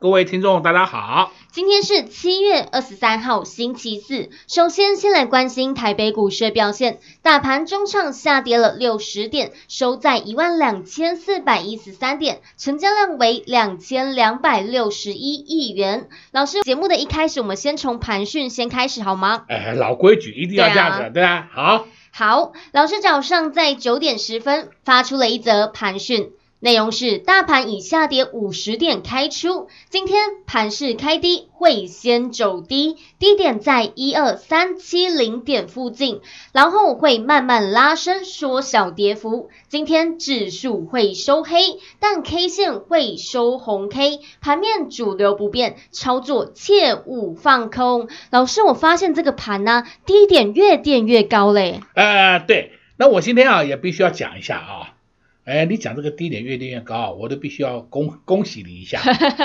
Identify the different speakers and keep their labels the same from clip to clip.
Speaker 1: 各位听众大家好。
Speaker 2: 今天是七月二十三号，星期四。首先，先来关心台北股市的表现。大盘中场下跌了六十点，收在一万两千四百一十三点，成交量为两千两百六十一亿元。老师，节目的一开始，我们先从盘讯先开始好吗？
Speaker 1: 哎，老规矩，一定要这样子，对啊，对啊。好，
Speaker 2: 好，老师早上在九点十分发出了一则盘讯。内容是大盘以下跌五十点开出，今天盘势开低，会先走低，低点在一二三七零点附近，然后会慢慢拉升，缩小跌幅。今天指数会收黑，但 K 线会收红 K，盘面主流不变，操作切勿放空。老师，我发现这个盘呢、低点越垫越高嘞。
Speaker 1: 呃，对，那我今天啊也必须要讲一下啊。哎，你讲这个低点越垫越高，我都必须要恭 恭喜你一下，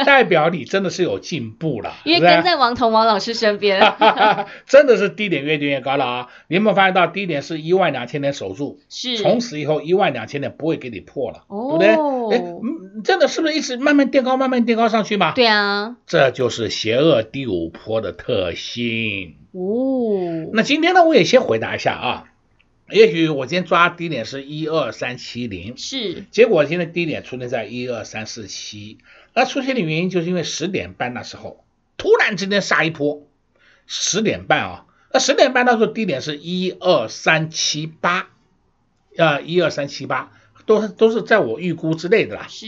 Speaker 1: 代表你真的是有进步了，
Speaker 2: 因为跟在王彤王老师身边，
Speaker 1: 真的是低点越垫越高了啊！你有没有发现到低点是一万两千点守住？
Speaker 2: 是，
Speaker 1: 从此以后一万两千点不会给你破了，哦、对不对？哎，真的是不是一直慢慢垫高，慢慢垫高上去嘛？
Speaker 2: 对啊，
Speaker 1: 这就是邪恶第五波的特性。
Speaker 2: 哦，
Speaker 1: 那今天呢，我也先回答一下啊。也许我今天抓低点是一二三七零，
Speaker 2: 是，
Speaker 1: 结果今天低点出现在一二三四七，那出现的原因就是因为十点半那时候突然之间杀一波，十点半啊，那十点半那时候低点是一二三七八，啊一二三七八，都是都是在我预估之内的啦，
Speaker 2: 是，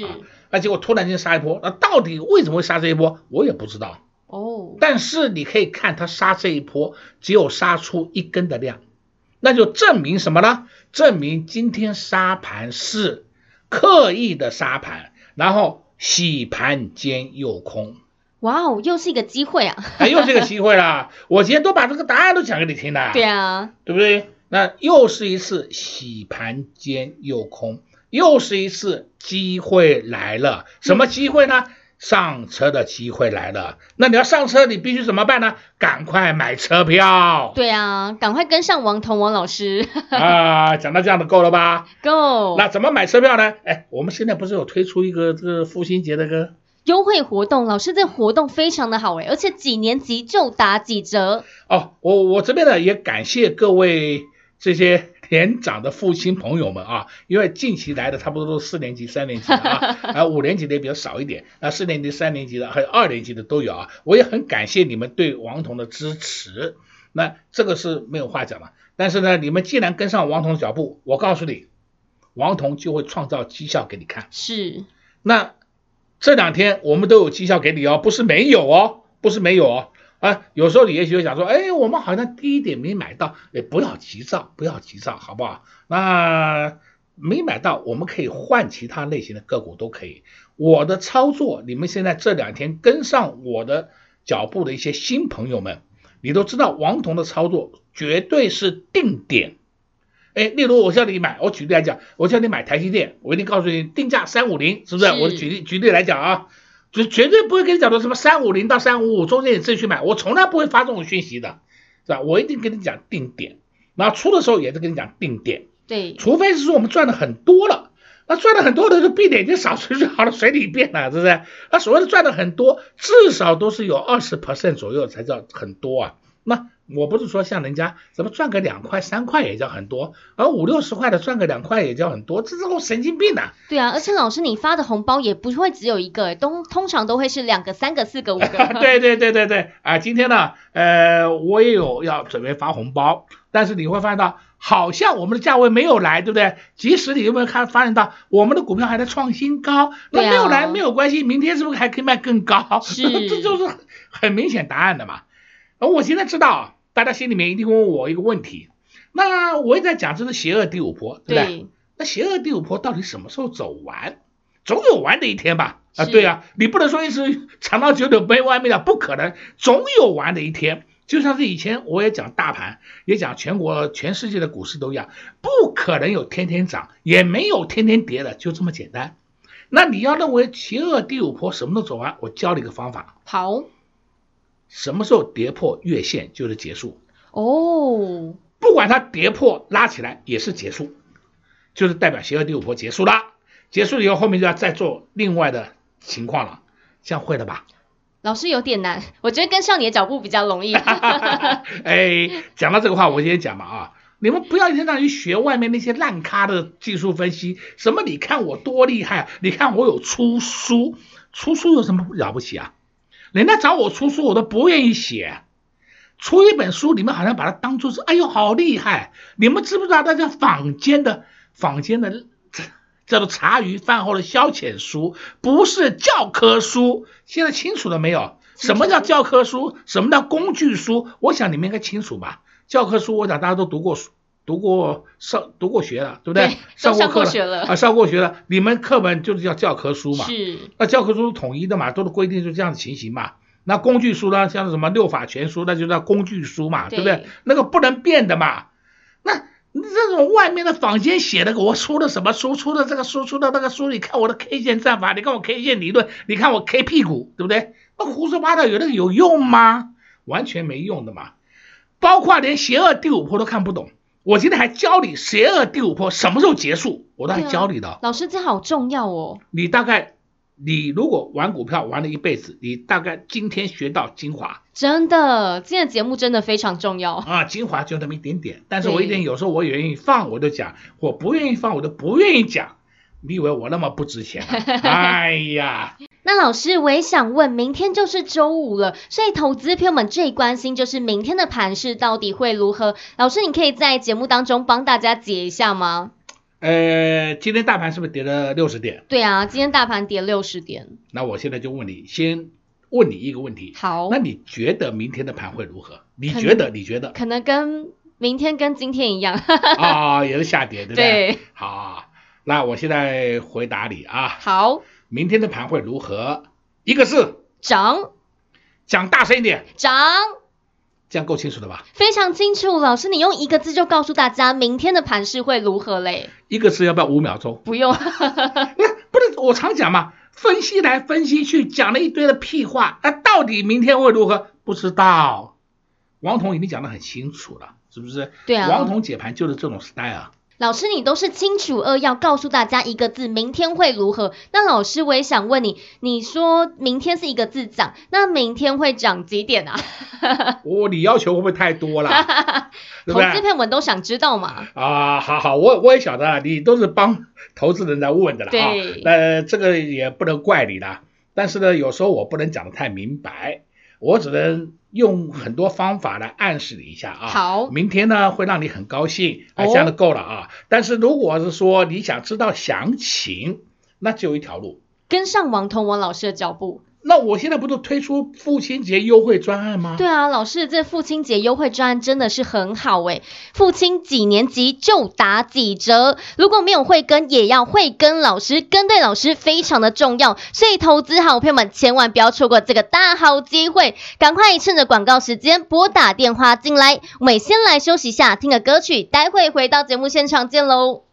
Speaker 1: 那结果突然间杀一波，那到底为什么会杀这一波，我也不知道。
Speaker 2: 哦，
Speaker 1: 但是你可以看它杀这一波，只有杀出一根的量。那就证明什么呢？证明今天沙盘是刻意的沙盘，然后洗盘间诱空。
Speaker 2: 哇哦，又是一个机会啊！
Speaker 1: 哎，又是一个机会啦！我今天都把这个答案都讲给你听了。
Speaker 2: 对啊，
Speaker 1: 对不对？那又是一次洗盘间诱空，又是一次机会来了。什么机会呢？嗯上车的机会来了，那你要上车，你必须怎么办呢？赶快买车票。
Speaker 2: 对啊，赶快跟上王彤王老师。
Speaker 1: 啊，讲到这样的够了吧？
Speaker 2: 够。
Speaker 1: 那怎么买车票呢？哎，我们现在不是有推出一个这个父亲节的个
Speaker 2: 优惠活动？老师，这活动非常的好哎，而且几年级就打几折。
Speaker 1: 哦，我我这边呢也感谢各位这些。年长的父亲朋友们啊，因为近期来的差不多都是四年级、三年级的啊，啊五年级的也比较少一点，啊四年级、三年级的还有二年级的都有啊，我也很感谢你们对王彤的支持，那这个是没有话讲了。但是呢，你们既然跟上王彤的脚步，我告诉你，王彤就会创造绩效给你看。
Speaker 2: 是，
Speaker 1: 那这两天我们都有绩效给你哦，不是没有哦，不是没有哦。啊，有时候你也许会想说，哎，我们好像低点没买到，哎，不要急躁，不要急躁，好不好？那没买到，我们可以换其他类型的个股都可以。我的操作，你们现在这两天跟上我的脚步的一些新朋友们，你都知道，王彤的操作绝对是定点。哎，例如我叫你买，我举例来讲，我叫你买台积电，我一定告诉你定价三五零，是不是？是我举例举例来讲啊。就绝对不会跟你讲到什么三五零到三五五中间你自己去买，我从来不会发这种讯息的，是吧？我一定跟你讲定点，然后出的时候也是跟你讲定点，
Speaker 2: 对，
Speaker 1: 除非是说我们赚的很多了，那赚的很多的就闭点已经扫出去好了，随你便了，是不是？那所谓的赚的很多，至少都是有二十 percent 左右才叫很多啊，那。我不是说像人家怎么赚个两块三块也叫很多，而五六十块的赚个两块也叫很多，这是我神经病呐、啊！
Speaker 2: 对啊，而且老师你发的红包也不会只有一个，通通常都会是两个、三个、四个、五个。
Speaker 1: 对对对对对，啊，今天呢，呃，我也有要准备发红包，但是你会发现到，好像我们的价位没有来，对不对？即使你有没有看发现到我们的股票还在创新高，那没有来没有关系，明天是不是还可以卖更高？
Speaker 2: 是，
Speaker 1: 这就是很明显答案的嘛。而我现在知道。大家心里面一定会问我一个问题，那我也在讲，这是邪恶第五波，对不对？
Speaker 2: 对
Speaker 1: 那邪恶第五波到底什么时候走完？总有完的一天吧？啊，对啊，你不能说一直长到九九没完没了，不可能，总有完的一天。就像是以前我也讲大盘，也讲全国全世界的股市都一样，不可能有天天涨，也没有天天跌的，就这么简单。那你要认为邪恶第五波什么时候走完？我教你一个方法。
Speaker 2: 好，
Speaker 1: 什么时候跌破月线就是结束。
Speaker 2: 哦，
Speaker 1: 不管它跌破拉起来也是结束，就是代表邪恶第五波结束了。结束以后，后面就要再做另外的情况了，这样会了吧？
Speaker 2: 老师有点难，我觉得跟上你的脚步比较容易。
Speaker 1: 哎，讲到这个话，我先讲嘛啊，你们不要一天到晚去学外面那些烂咖的技术分析，什么你看我多厉害，你看我有出书，出书有什么了不起啊？人家找我出书，我都不愿意写。出一本书，你们好像把它当做是，哎呦好厉害！你们知不知道大家坊间的坊间的？叫做茶余饭后的消遣书，不是教科书。现在清楚了没有？什么叫教科书？什么叫工具书？我想你们应该清楚吧？教科书，我想大家都读过书，读过上读过学了，对不对？
Speaker 2: 对，上过课了，
Speaker 1: 啊，上过学了。你们课本就是叫教科书嘛？
Speaker 2: 是。
Speaker 1: 那教科书是统一的嘛？都是规定就这样的情形嘛？那工具书呢？像什么六法全书，那就叫工具书嘛？对，不对？那个不能变的嘛？那。你这种外面的坊间写的，我出的什么书？出的这个书，出的那个书，你看我的 K 线战法，你看我 K 线理论，你看我 K 屁股，对不对？那胡说八道有那个有用吗？完全没用的嘛！包括连邪恶第五波都看不懂，我今天还教你邪恶第五波什么时候结束，我都还教你的。
Speaker 2: 啊、老师，这好重要哦！
Speaker 1: 你大概。你如果玩股票玩了一辈子，你大概今天学到精华。
Speaker 2: 真的，今天的节目真的非常重要
Speaker 1: 啊！精华就那么一点点，但是我一点有时候我也愿意放我就讲，我不愿意放我都不愿意讲。你以为我那么不值钱啊？哎呀！
Speaker 2: 那老师，我也想问，明天就是周五了，所以投资朋友们最关心就是明天的盘势到底会如何？老师，你可以在节目当中帮大家解一下吗？
Speaker 1: 呃，今天大盘是不是跌了六十点？
Speaker 2: 对啊，今天大盘跌六十点。
Speaker 1: 那我现在就问你，先问你一个问题。
Speaker 2: 好。
Speaker 1: 那你觉得明天的盘会如何？你觉得？你觉得？
Speaker 2: 可能跟明天跟今天一样。
Speaker 1: 啊、哦，也是下跌，对不对？
Speaker 2: 对。
Speaker 1: 好，那我现在回答你啊。
Speaker 2: 好。
Speaker 1: 明天的盘会如何？一个是
Speaker 2: 涨。
Speaker 1: 讲大声一点。
Speaker 2: 涨。
Speaker 1: 这样够清楚了吧？
Speaker 2: 非常清楚，老师，你用一个字就告诉大家明天的盘势会如何嘞？
Speaker 1: 一个字要不要五秒钟？
Speaker 2: 不用。
Speaker 1: 那不是我常讲嘛，分析来分析去，讲了一堆的屁话，那到底明天会如何？不知道。王彤已经讲得很清楚了，是不是？
Speaker 2: 对啊。
Speaker 1: 王彤解盘就是这种 style。
Speaker 2: 老师，你都是清楚扼要告诉大家一个字，明天会如何？那老师，我也想问你，你说明天是一个字涨，那明天会涨几点啊？
Speaker 1: 我、哦、你要求会不会太多了？
Speaker 2: 投资朋友们都想知道嘛？
Speaker 1: 啊，好好，我我也晓得，你都是帮投资人来问的了啊。那、呃、这个也不能怪你啦，但是呢，有时候我不能讲的太明白。我只能用很多方法来暗示你一下啊。
Speaker 2: 好，
Speaker 1: 明天呢会让你很高兴，啊，这样就够了啊。但是如果是说你想知道详情，那只有一条路，
Speaker 2: 跟上王同王老师的脚步。
Speaker 1: 那我现在不是推出父亲节优惠专案吗？
Speaker 2: 对啊，老师，这父亲节优惠专案真的是很好诶，父亲几年级就打几折，如果没有会跟，也要会跟老师跟对老师非常的重要，所以投资好朋友们千万不要错过这个大好机会，赶快趁着广告时间拨打电话进来。我先来休息一下，听个歌曲，待会回到节目现场见喽。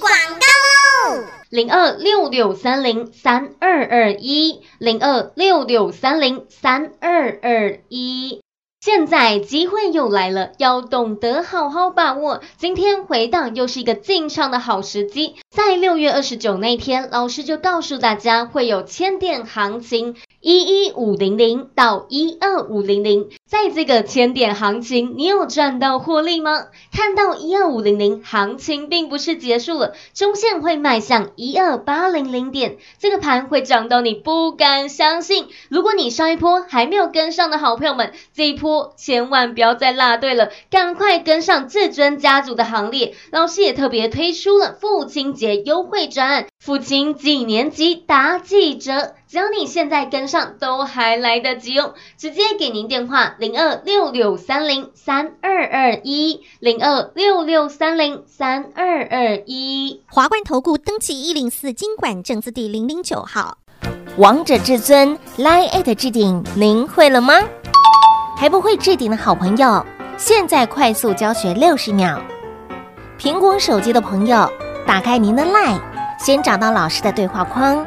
Speaker 2: 广告喽！零二六六三零三二二一，零二六六三零三二二一。现在机会又来了，要懂得好好把握。今天回档又是一个进场的好时机，在六月二十九那天，老师就告诉大家会有千点行情。一一五零零到一二五零零，在这个千点行情，你有赚到获利吗？看到一二五零零，行情并不是结束了，中线会迈向一二八零零点，这个盘会涨到你不敢相信。如果你上一波还没有跟上的好朋友们，这一波千万不要再落队了，赶快跟上至尊家族的行列。老师也特别推出了父亲节优惠专案，父亲几年级打几折？只要你现在跟上，都还来得及哦！直接给您电话零二六六三零三二二一零二六六三零三二二一。
Speaker 3: 华冠投顾登记一零四经管证字第零零九号。王者至尊 Line@ at 置顶，您会了吗？还不会置顶的好朋友，现在快速教学六十秒。苹果手机的朋友，打开您的 Line。先找到老师的对话框，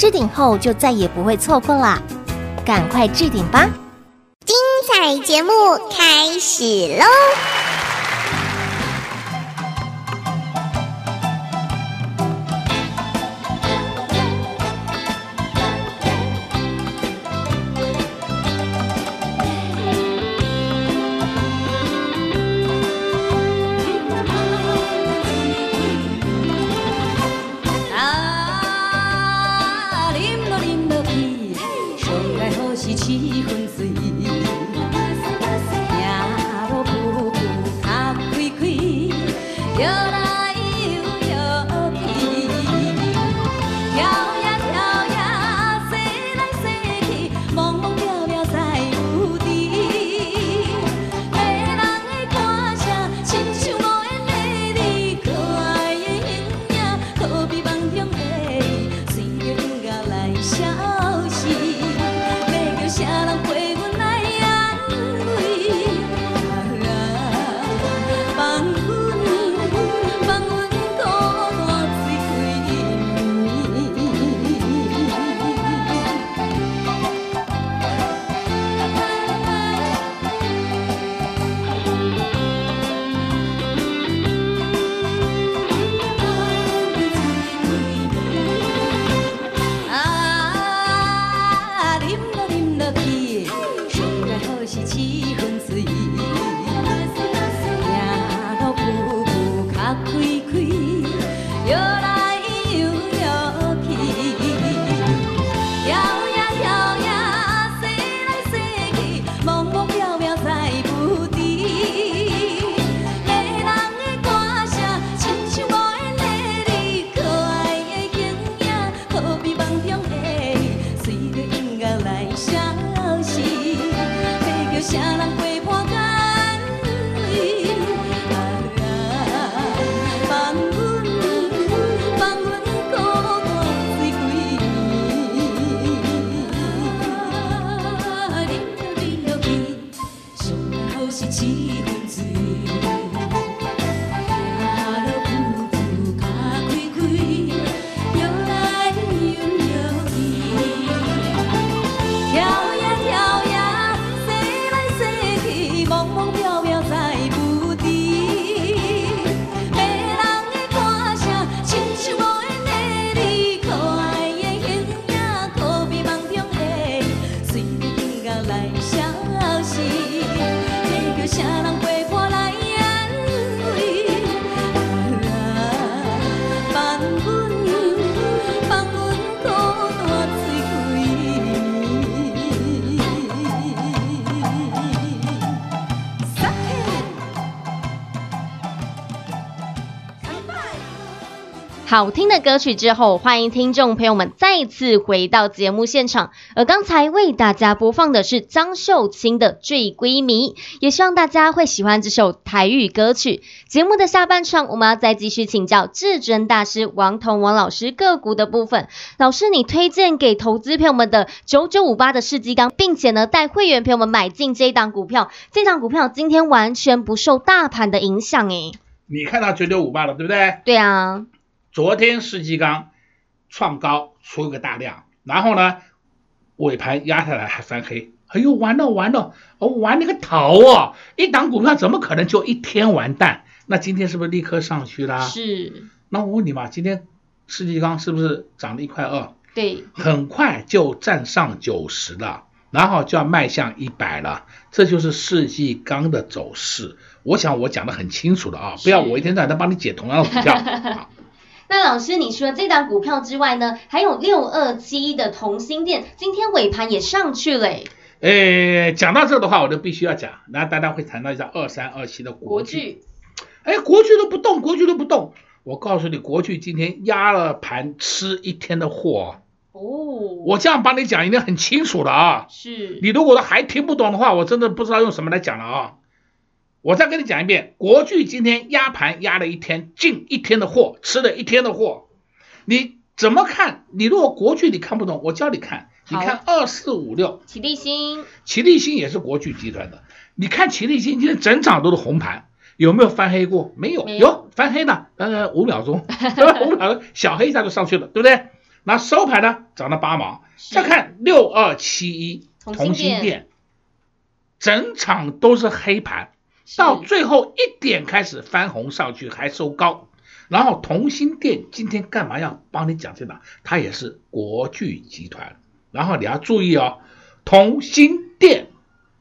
Speaker 3: 置顶后就再也不会错过啦！赶快置顶吧！
Speaker 4: 精彩节目开始喽！
Speaker 2: 好听的歌曲之后，欢迎听众朋友们再次回到节目现场。而刚才为大家播放的是张秀清的《醉闺蜜》，也希望大家会喜欢这首台语歌曲。节目的下半场，我们要再继续请教至尊大师王彤王老师个股的部分。老师，你推荐给投资朋友们的九九五八的世纪钢，并且呢带会员朋友们买进这一档股票，这档股票今天完全不受大盘的影响诶。
Speaker 1: 你看到九九五八了，对不对？
Speaker 2: 对啊。
Speaker 1: 昨天世纪刚创高出一个大量，然后呢尾盘压下来还翻黑，哎呦完了完了，哦完了个头哦！一档股票怎么可能就一天完蛋？那今天是不是立刻上去啦？
Speaker 2: 是。
Speaker 1: 那我问你嘛，今天世纪钢是不是涨了一块二？
Speaker 2: 对，
Speaker 1: 很快就站上九十了，然后就要迈向一百了，这就是世纪钢的走势。我想我讲的很清楚了啊，不要我一天到晚在帮你解同样的股票。
Speaker 2: 那老师，你除了这档股票之外呢，还有六二七一的同心店，今天尾盘也上去了。
Speaker 1: 诶，讲到这的话，我就必须要讲，那大家会谈到一下二三二七的国巨。哎，国巨都不动，国巨都不动。我告诉你，国巨今天压了盘吃一天的货。哦，我这样帮你讲，一定很清楚了啊。
Speaker 2: 是。你
Speaker 1: 如果说还听不懂的话，我真的不知道用什么来讲了啊。我再跟你讲一遍，国巨今天压盘压了一天，进一天的货，吃了一天的货。你怎么看？你如果国巨你看不懂，我教你看。你看二四五六，
Speaker 2: 齐立新，
Speaker 1: 齐立新也是国巨集团的。你看齐立新今天整场都是红盘，有没有翻黑过？没有，没有，有翻黑的，呃，五秒钟，五秒钟小黑一下就上去了，对不对？那收盘呢，涨了八毛。再看六二七一，同心店，整场都是黑盘，到最后一点开始翻红上去，还收高。然后同心店今天干嘛要帮你讲这档？它也是国巨集团。然后你要注意哦，同心店，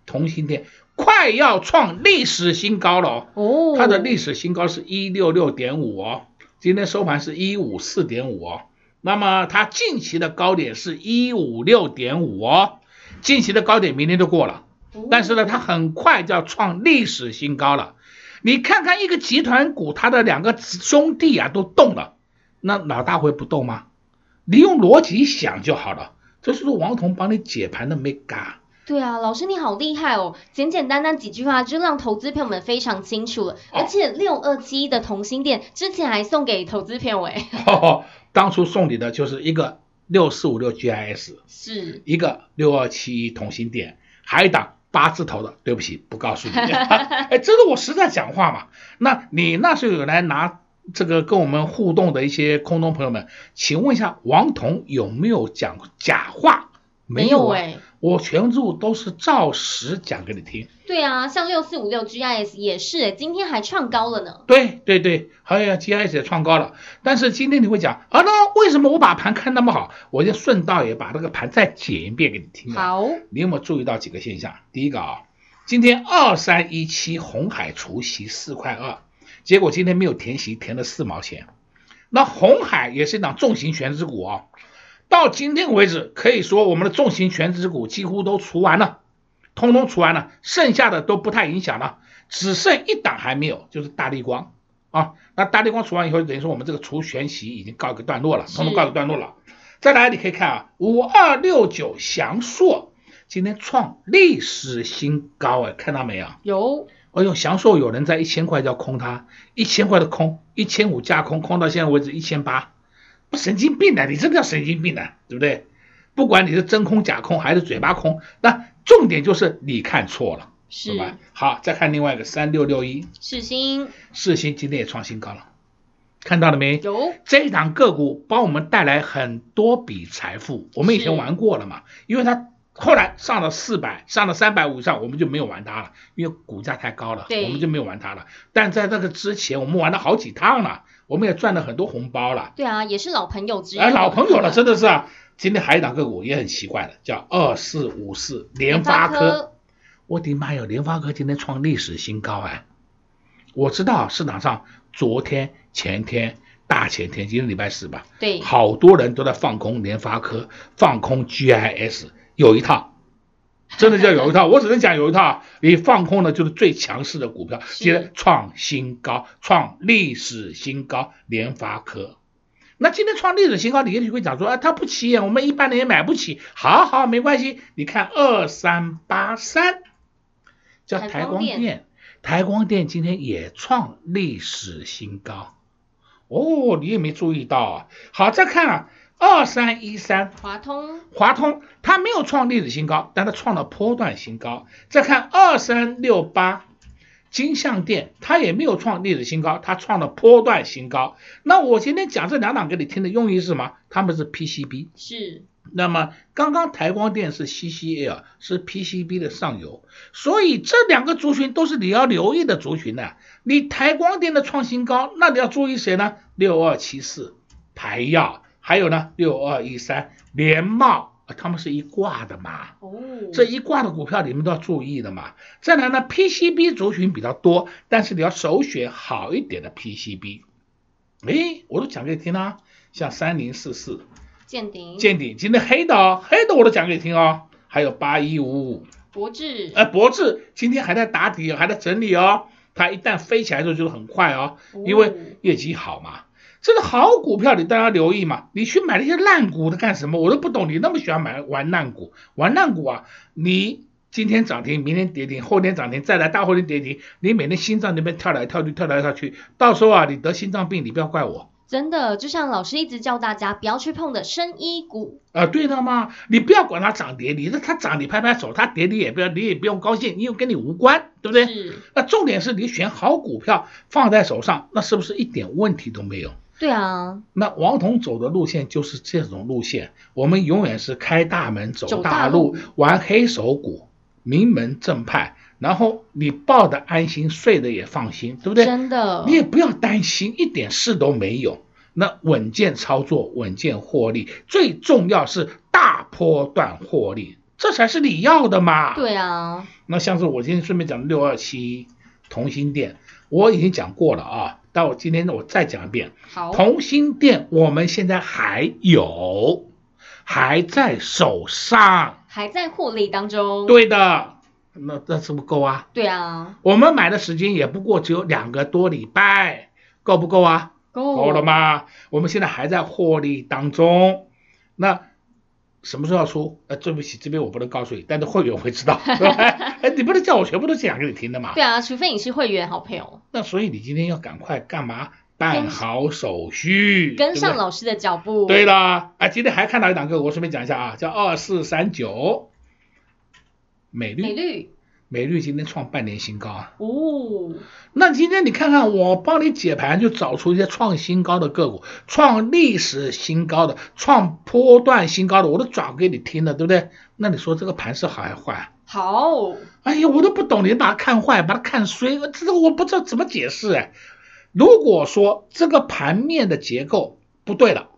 Speaker 1: 同心店快要创历史新高了哦，它的历史新高是一六六点五哦，今天收盘是一五四点五哦，那么它近期的高点是一五六点五哦，近期的高点明天就过了，但是呢，它很快就要创历史新高了。你看看一个集团股，它的两个兄弟啊都动了，那老大会不动吗？你用逻辑想就好了。这是王彤帮你解盘的没嘎。
Speaker 2: 对啊，老师你好厉害哦，简简单单几句话就让投资朋友们非常清楚了。而且六二七一的同心店之前还送给投资朋友哎。
Speaker 1: 哦，当初送你的就是一个六四五六 GIS，
Speaker 2: 是
Speaker 1: 一个六二七一同心店，还有一档八字头的，对不起，不告诉你。哎，这是我实在讲话嘛。那你那时候有来拿？这个跟我们互动的一些空中朋友们，请问一下，王彤有没有讲假话？
Speaker 2: 没有哎、欸，
Speaker 1: 我全部都是照实讲给你听。
Speaker 2: 对啊，像六四五六 GIS 也是哎，今天还创高了呢。
Speaker 1: 对对对，还有 GIS 也创高了。但是今天你会讲啊，那为什么我把盘看那么好？我就顺道也把这个盘再解一遍给你听。
Speaker 2: 好，
Speaker 1: 你有没有注意到几个现象？第一个啊，今天二三一七红海除息四块二。结果今天没有填息，填了四毛钱。那红海也是一档重型全值股啊，到今天为止，可以说我们的重型全值股几乎都除完了，通通除完了，剩下的都不太影响了，只剩一档还没有，就是大立光啊。那大立光除完以后，等于说我们这个除权息已经告一个段落了，通通告一个段落了。再来，你可以看啊，五二六九祥硕今天创历史新高哎，看到没有？
Speaker 2: 有。
Speaker 1: 哎呦，祥硕有人在一千块就要空它，一千块的空，一千五加空，空到现在为止一千八，不神经病的，你这叫神经病的，对不对？不管你是真空假空还是嘴巴空，那重点就是你看错了，是吧？好，再看另外一个三六六一，
Speaker 2: 世芯，
Speaker 1: 世芯今天也创新高了，看到了没？
Speaker 2: 有，
Speaker 1: 这一档个股帮我们带来很多笔财富，我们以前玩过了嘛，因为它。后来上了四百，上了三百五以上，我们就没有玩它了，因为股价太高了，我们就没有玩它了。但在那个之前，我们玩了好几趟了，我们也赚了很多红包了。
Speaker 2: 对啊，也是老朋友之一。
Speaker 1: 哎，老朋友了，真的是啊。今天还有一档个股也很奇怪的，叫二四五四联发科。我的妈呀，联发科今天创历史新高哎！我知道市场上昨天、前天、大前天，今天礼拜四吧，
Speaker 2: 对，
Speaker 1: 好多人都在放空联发科，放空 GIS。有一套，真的叫有一套，我只能讲有一套。你放空的就是最强势的股票，接着创新高，创历史新高。联发科，那今天创历史新高，你也许会讲说，啊，它不起眼，我们一般人也买不起。好好，没关系。你看二三八三，叫台光电，台光电今天也创历史新高。哦，你也没注意到啊。好，再看啊。二三一三，
Speaker 2: 华通，
Speaker 1: 华通，它没有创历史新高，但它创了波段新高。再看二三六八，金像电，它也没有创历史新高，它创了波段新高。那我今天讲这两档给你听的用意是什么？他们是 PCB，
Speaker 2: 是。
Speaker 1: 那么刚刚台光电是 CCL，是 PCB 的上游，所以这两个族群都是你要留意的族群呢、啊。你台光电的创新高，那你要注意谁呢？六二七四。台药，还有呢六二一三联茂，他们是一挂的嘛。
Speaker 2: 哦，
Speaker 1: 这一挂的股票你们都要注意的嘛。再来呢，PCB 族群比较多，但是你要首选好一点的 PCB。哎，我都讲给你听啊，像三零四四
Speaker 2: 见顶，
Speaker 1: 见顶，今天黑的哦，黑的我都讲给你听哦。还有八一五五，
Speaker 2: 博智，
Speaker 1: 呃，博智今天还在打底，还在整理哦。它一旦飞起来的时候就是很快哦，因为业绩好嘛。这个好股票你大家留意嘛。你去买那些烂股的干什么？我都不懂，你那么喜欢买玩烂股，玩烂股啊！你今天涨停，明天跌停，后天涨停，再来大后天跌停，你每天心脏那边跳来跳去，跳来跳去，到时候啊，你得心脏病，你不要怪我。
Speaker 2: 真的，就像老师一直教大家不要去碰的生医股
Speaker 1: 啊，对的嘛，你不要管它涨跌，你这它涨你拍拍手，它跌你也不要，你也不用高兴，因为跟你无关，对不对？
Speaker 2: 是。
Speaker 1: 那重点是你选好股票放在手上，那是不是一点问题都没有？
Speaker 2: 对啊。那
Speaker 1: 王彤走的路线就是这种路线，我们永远是开大门走大路，大路玩黑手股，名门正派，然后你抱得安心，睡得也放心，对不对？
Speaker 2: 真的，
Speaker 1: 你也不要担心，一点事都没有。那稳健操作，稳健获利，最重要是大波段获利，这才是你要的嘛。
Speaker 2: 对啊。
Speaker 1: 那像是我今天顺便讲的六二七同心电，我已经讲过了啊，但我今天我再讲一遍。
Speaker 2: 好。
Speaker 1: 同心店我们现在还有，还在手上，
Speaker 2: 还在获利当中。
Speaker 1: 对的。那那是不够啊？
Speaker 2: 对啊。
Speaker 1: 我们买的时间也不过只有两个多礼拜，够不够啊？够了吗？我们现在还在获利当中，那什么时候要出？呃，对不起，这边我不能告诉你，但是会员会知道，对吧？哎，你不能叫我全部都讲给你听的嘛？
Speaker 2: 对啊，除非你是会员好朋友。
Speaker 1: 那所以你今天要赶快干嘛？办好手续，
Speaker 2: 跟上老师的脚步。
Speaker 1: 对了，啊，今天还看到一档个股，我顺便讲一下啊，叫二四三九，美绿。
Speaker 2: 美绿。
Speaker 1: 美绿今天创半年新高啊！
Speaker 2: 哦，
Speaker 1: 那今天你看看，我帮你解盘，就找出一些创新高的个股，创历史新高的，创波段新高的，我都转给你听了，对不对？那你说这个盘是好还是坏？
Speaker 2: 好。哎
Speaker 1: 呀，我都不懂，你把它看坏，把它看衰，这个我不知道怎么解释哎。如果说这个盘面的结构不对了，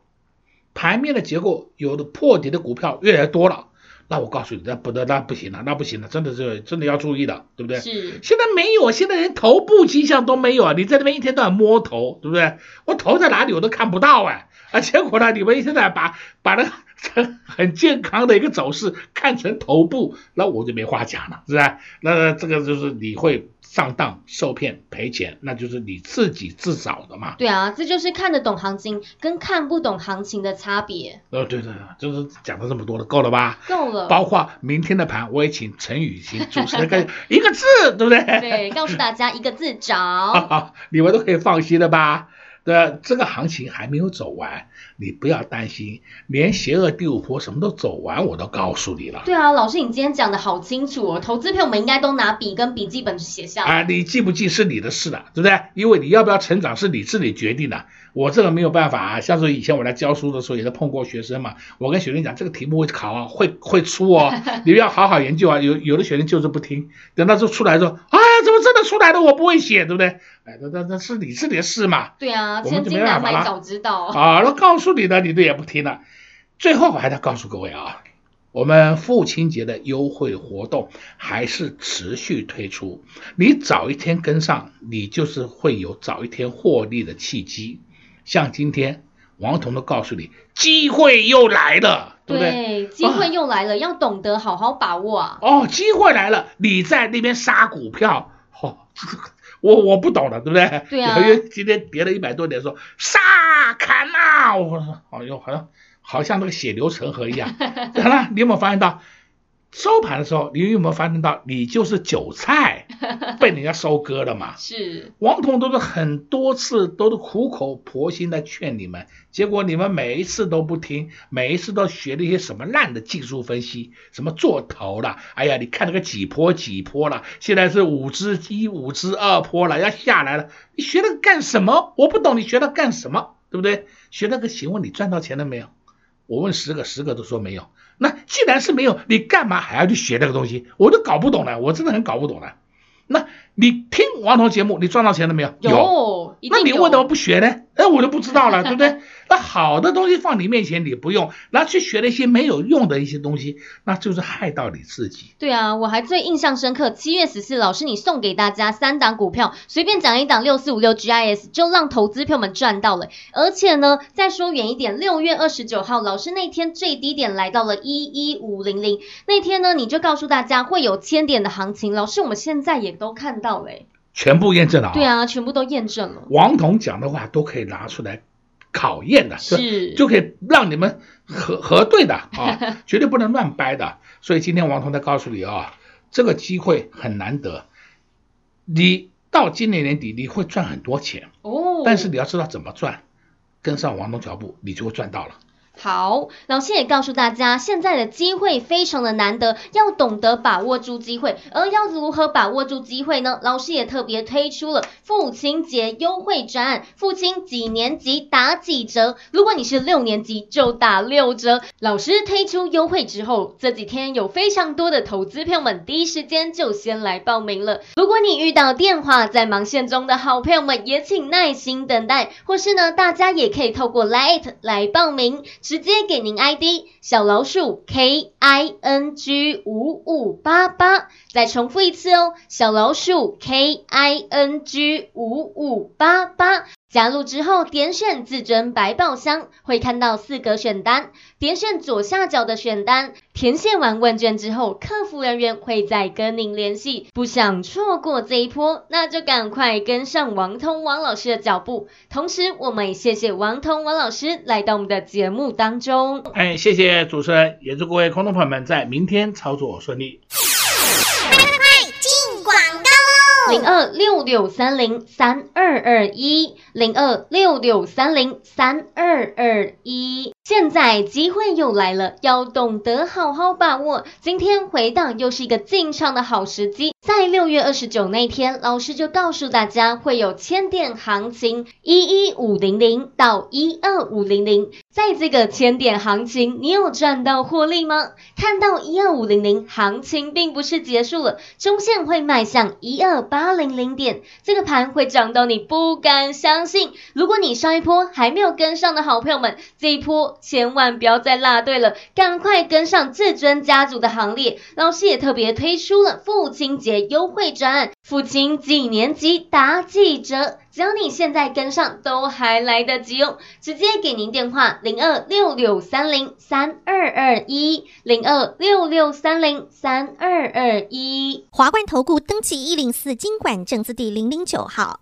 Speaker 1: 盘面的结构有的破底的股票越来越多了。那我告诉你，那不得，那不行了，那不行了，真的是真的要注意的，对不对？
Speaker 2: 是。
Speaker 1: 现在没有，现在连头部迹象都没有啊！你在那边一天到晚摸头，对不对？我头在哪里我都看不到哎，啊，结果呢，你们一天到晚把把那个很健康的一个走势看成头部，那我就没话讲了，是吧？那这个就是你会。上当受骗赔钱，那就是你自己自找的嘛。
Speaker 2: 对啊，这就是看得懂行情跟看不懂行情的差别。
Speaker 1: 呃，对对对，就是讲了这么多了，够了吧？
Speaker 2: 够了。
Speaker 1: 包括明天的盘，我也请陈雨欣主持人跟 一个字，对不对？
Speaker 2: 对，告诉大家一个字找。
Speaker 1: 好，你们都可以放心了吧？对，这个行情还没有走完，你不要担心，连邪恶第五波什么都走完，我都告诉你了。
Speaker 2: 对啊，老师，你今天讲的好清楚哦，投资朋友们应该都拿笔跟笔记本写下来。
Speaker 1: 啊，你记不记是你的事了，对不对？因为你要不要成长是你自己决定的，我这个没有办法啊。像是以前我来教书的时候，也是碰过学生嘛，我跟学生讲这个题目会考啊，会会出哦，你们要好好研究啊。有有的学生就是不听，等到时候出来之后，哎呀，怎么真的出来的？我不会写，对不对？哎，那那那是你自己的事嘛。
Speaker 2: 对啊，
Speaker 1: 我们就没办法了。
Speaker 2: 早知道
Speaker 1: 啊，那告诉你的，你都也不听了。最后我还得告诉各位啊，我们父亲节的优惠活动还是持续推出。你早一天跟上，你就是会有早一天获利的契机。像今天王彤都告诉你，机会又来了，对不
Speaker 2: 对？机会又来了，啊，要懂得好好把握啊。
Speaker 1: 哦，机会来了，你在那边杀股票，哦。我我不懂了，对不对？
Speaker 2: 对啊。
Speaker 1: 因为今天跌了一百多点，说杀砍呐，我说，哎呦，好像好像那个血流成河一样。好了，你有没有发现到？收盘的时候，你有没有发现到，你就是韭菜，被人家收割了嘛？
Speaker 2: 是。
Speaker 1: 王彤都是很多次都是苦口婆心的劝你们，结果你们每一次都不听，每一次都学了一些什么烂的技术分析，什么做头了，哎呀，你看那个几波几波了，现在是五只一五只二波了，要下来了，你学那个干什么？我不懂，你学那干什么？对不对？学那个，请问你赚到钱了没有？我问十个，十个都说没有。那既然是没有，你干嘛还要去学这个东西？我都搞不懂了，我真的很搞不懂了。那你听王彤节目，你赚到钱了没有？
Speaker 2: 有。有，
Speaker 1: 那你为什么不学呢？哎我就不知道了，对不对？那好的东西放你面前你不用，然后去学那些没有用的一些东西，那就是害到你自己。
Speaker 2: 对啊，我还最印象深刻，七月十四，老师你送给大家三档股票，随便讲一档六四五六 GIS 就让投资票们赚到了。而且呢，再说远一点，六月二十九号，老师那天最低点来到了一一五零零，那天呢你就告诉大家会有千点的行情，老师我们现在也都看到了，
Speaker 1: 全部验证了。
Speaker 2: 对啊，全部都验证了。
Speaker 1: 王彤讲的话都可以拿出来。考验的是，就可以让你们核核对的啊，绝对不能乱掰的。所以今天王彤在告诉你啊，这个机会很难得，你到今年年底你会赚很多钱哦，但是你要知道怎么赚，跟上王彤脚步，你就会赚到了。
Speaker 2: 好，老师也告诉大家，现在的机会非常的难得，要懂得把握住机会。而要如何把握住机会呢？老师也特别推出了父亲节优惠专案，父亲几年级打几折？如果你是六年级，就打六折。老师推出优惠之后，这几天有非常多的投资朋友们第一时间就先来报名了。如果你遇到电话在忙线中的好朋友们，也请耐心等待，或是呢，大家也可以透过 Lite 来报名。直接给您 ID 小老鼠 K I N G 五五八八，再重复一次哦，小老鼠 K I N G 五五八八。加入之后，点选自尊百宝箱，会看到四个选单，点选左下角的选单，填写完问卷之后，客服人员会再跟您联系。不想错过这一波，那就赶快跟上王通王老师的脚步。同时，我们也谢谢王通王老师来到我们的节目当中。
Speaker 1: 哎，谢谢主持人，也祝各位观众朋友们在明天操作顺利。
Speaker 2: 零二六六三零三二二一，零二六六三零三二二一。现在机会又来了，要懂得好好把握。今天回档又是一个进场的好时机。在六月二十九那天，老师就告诉大家会有千点行情，一一五零零到一二五零零。在这个千点行情，你有赚到获利吗？看到一二五零零，行情并不是结束了，中线会迈向一二八零零点，这个盘会涨到你不敢相信。如果你上一波还没有跟上的好朋友们，这一波千万不要再落队了，赶快跟上至尊家族的行列。老师也特别推出了父亲节。优惠专案，父亲几年级打几折？只要你现在跟上，都还来得及哦！直接给您电话零二六六三零三二二一零二六六三零三二二一。
Speaker 3: 华冠投顾登记一零四经管证字第零零九号。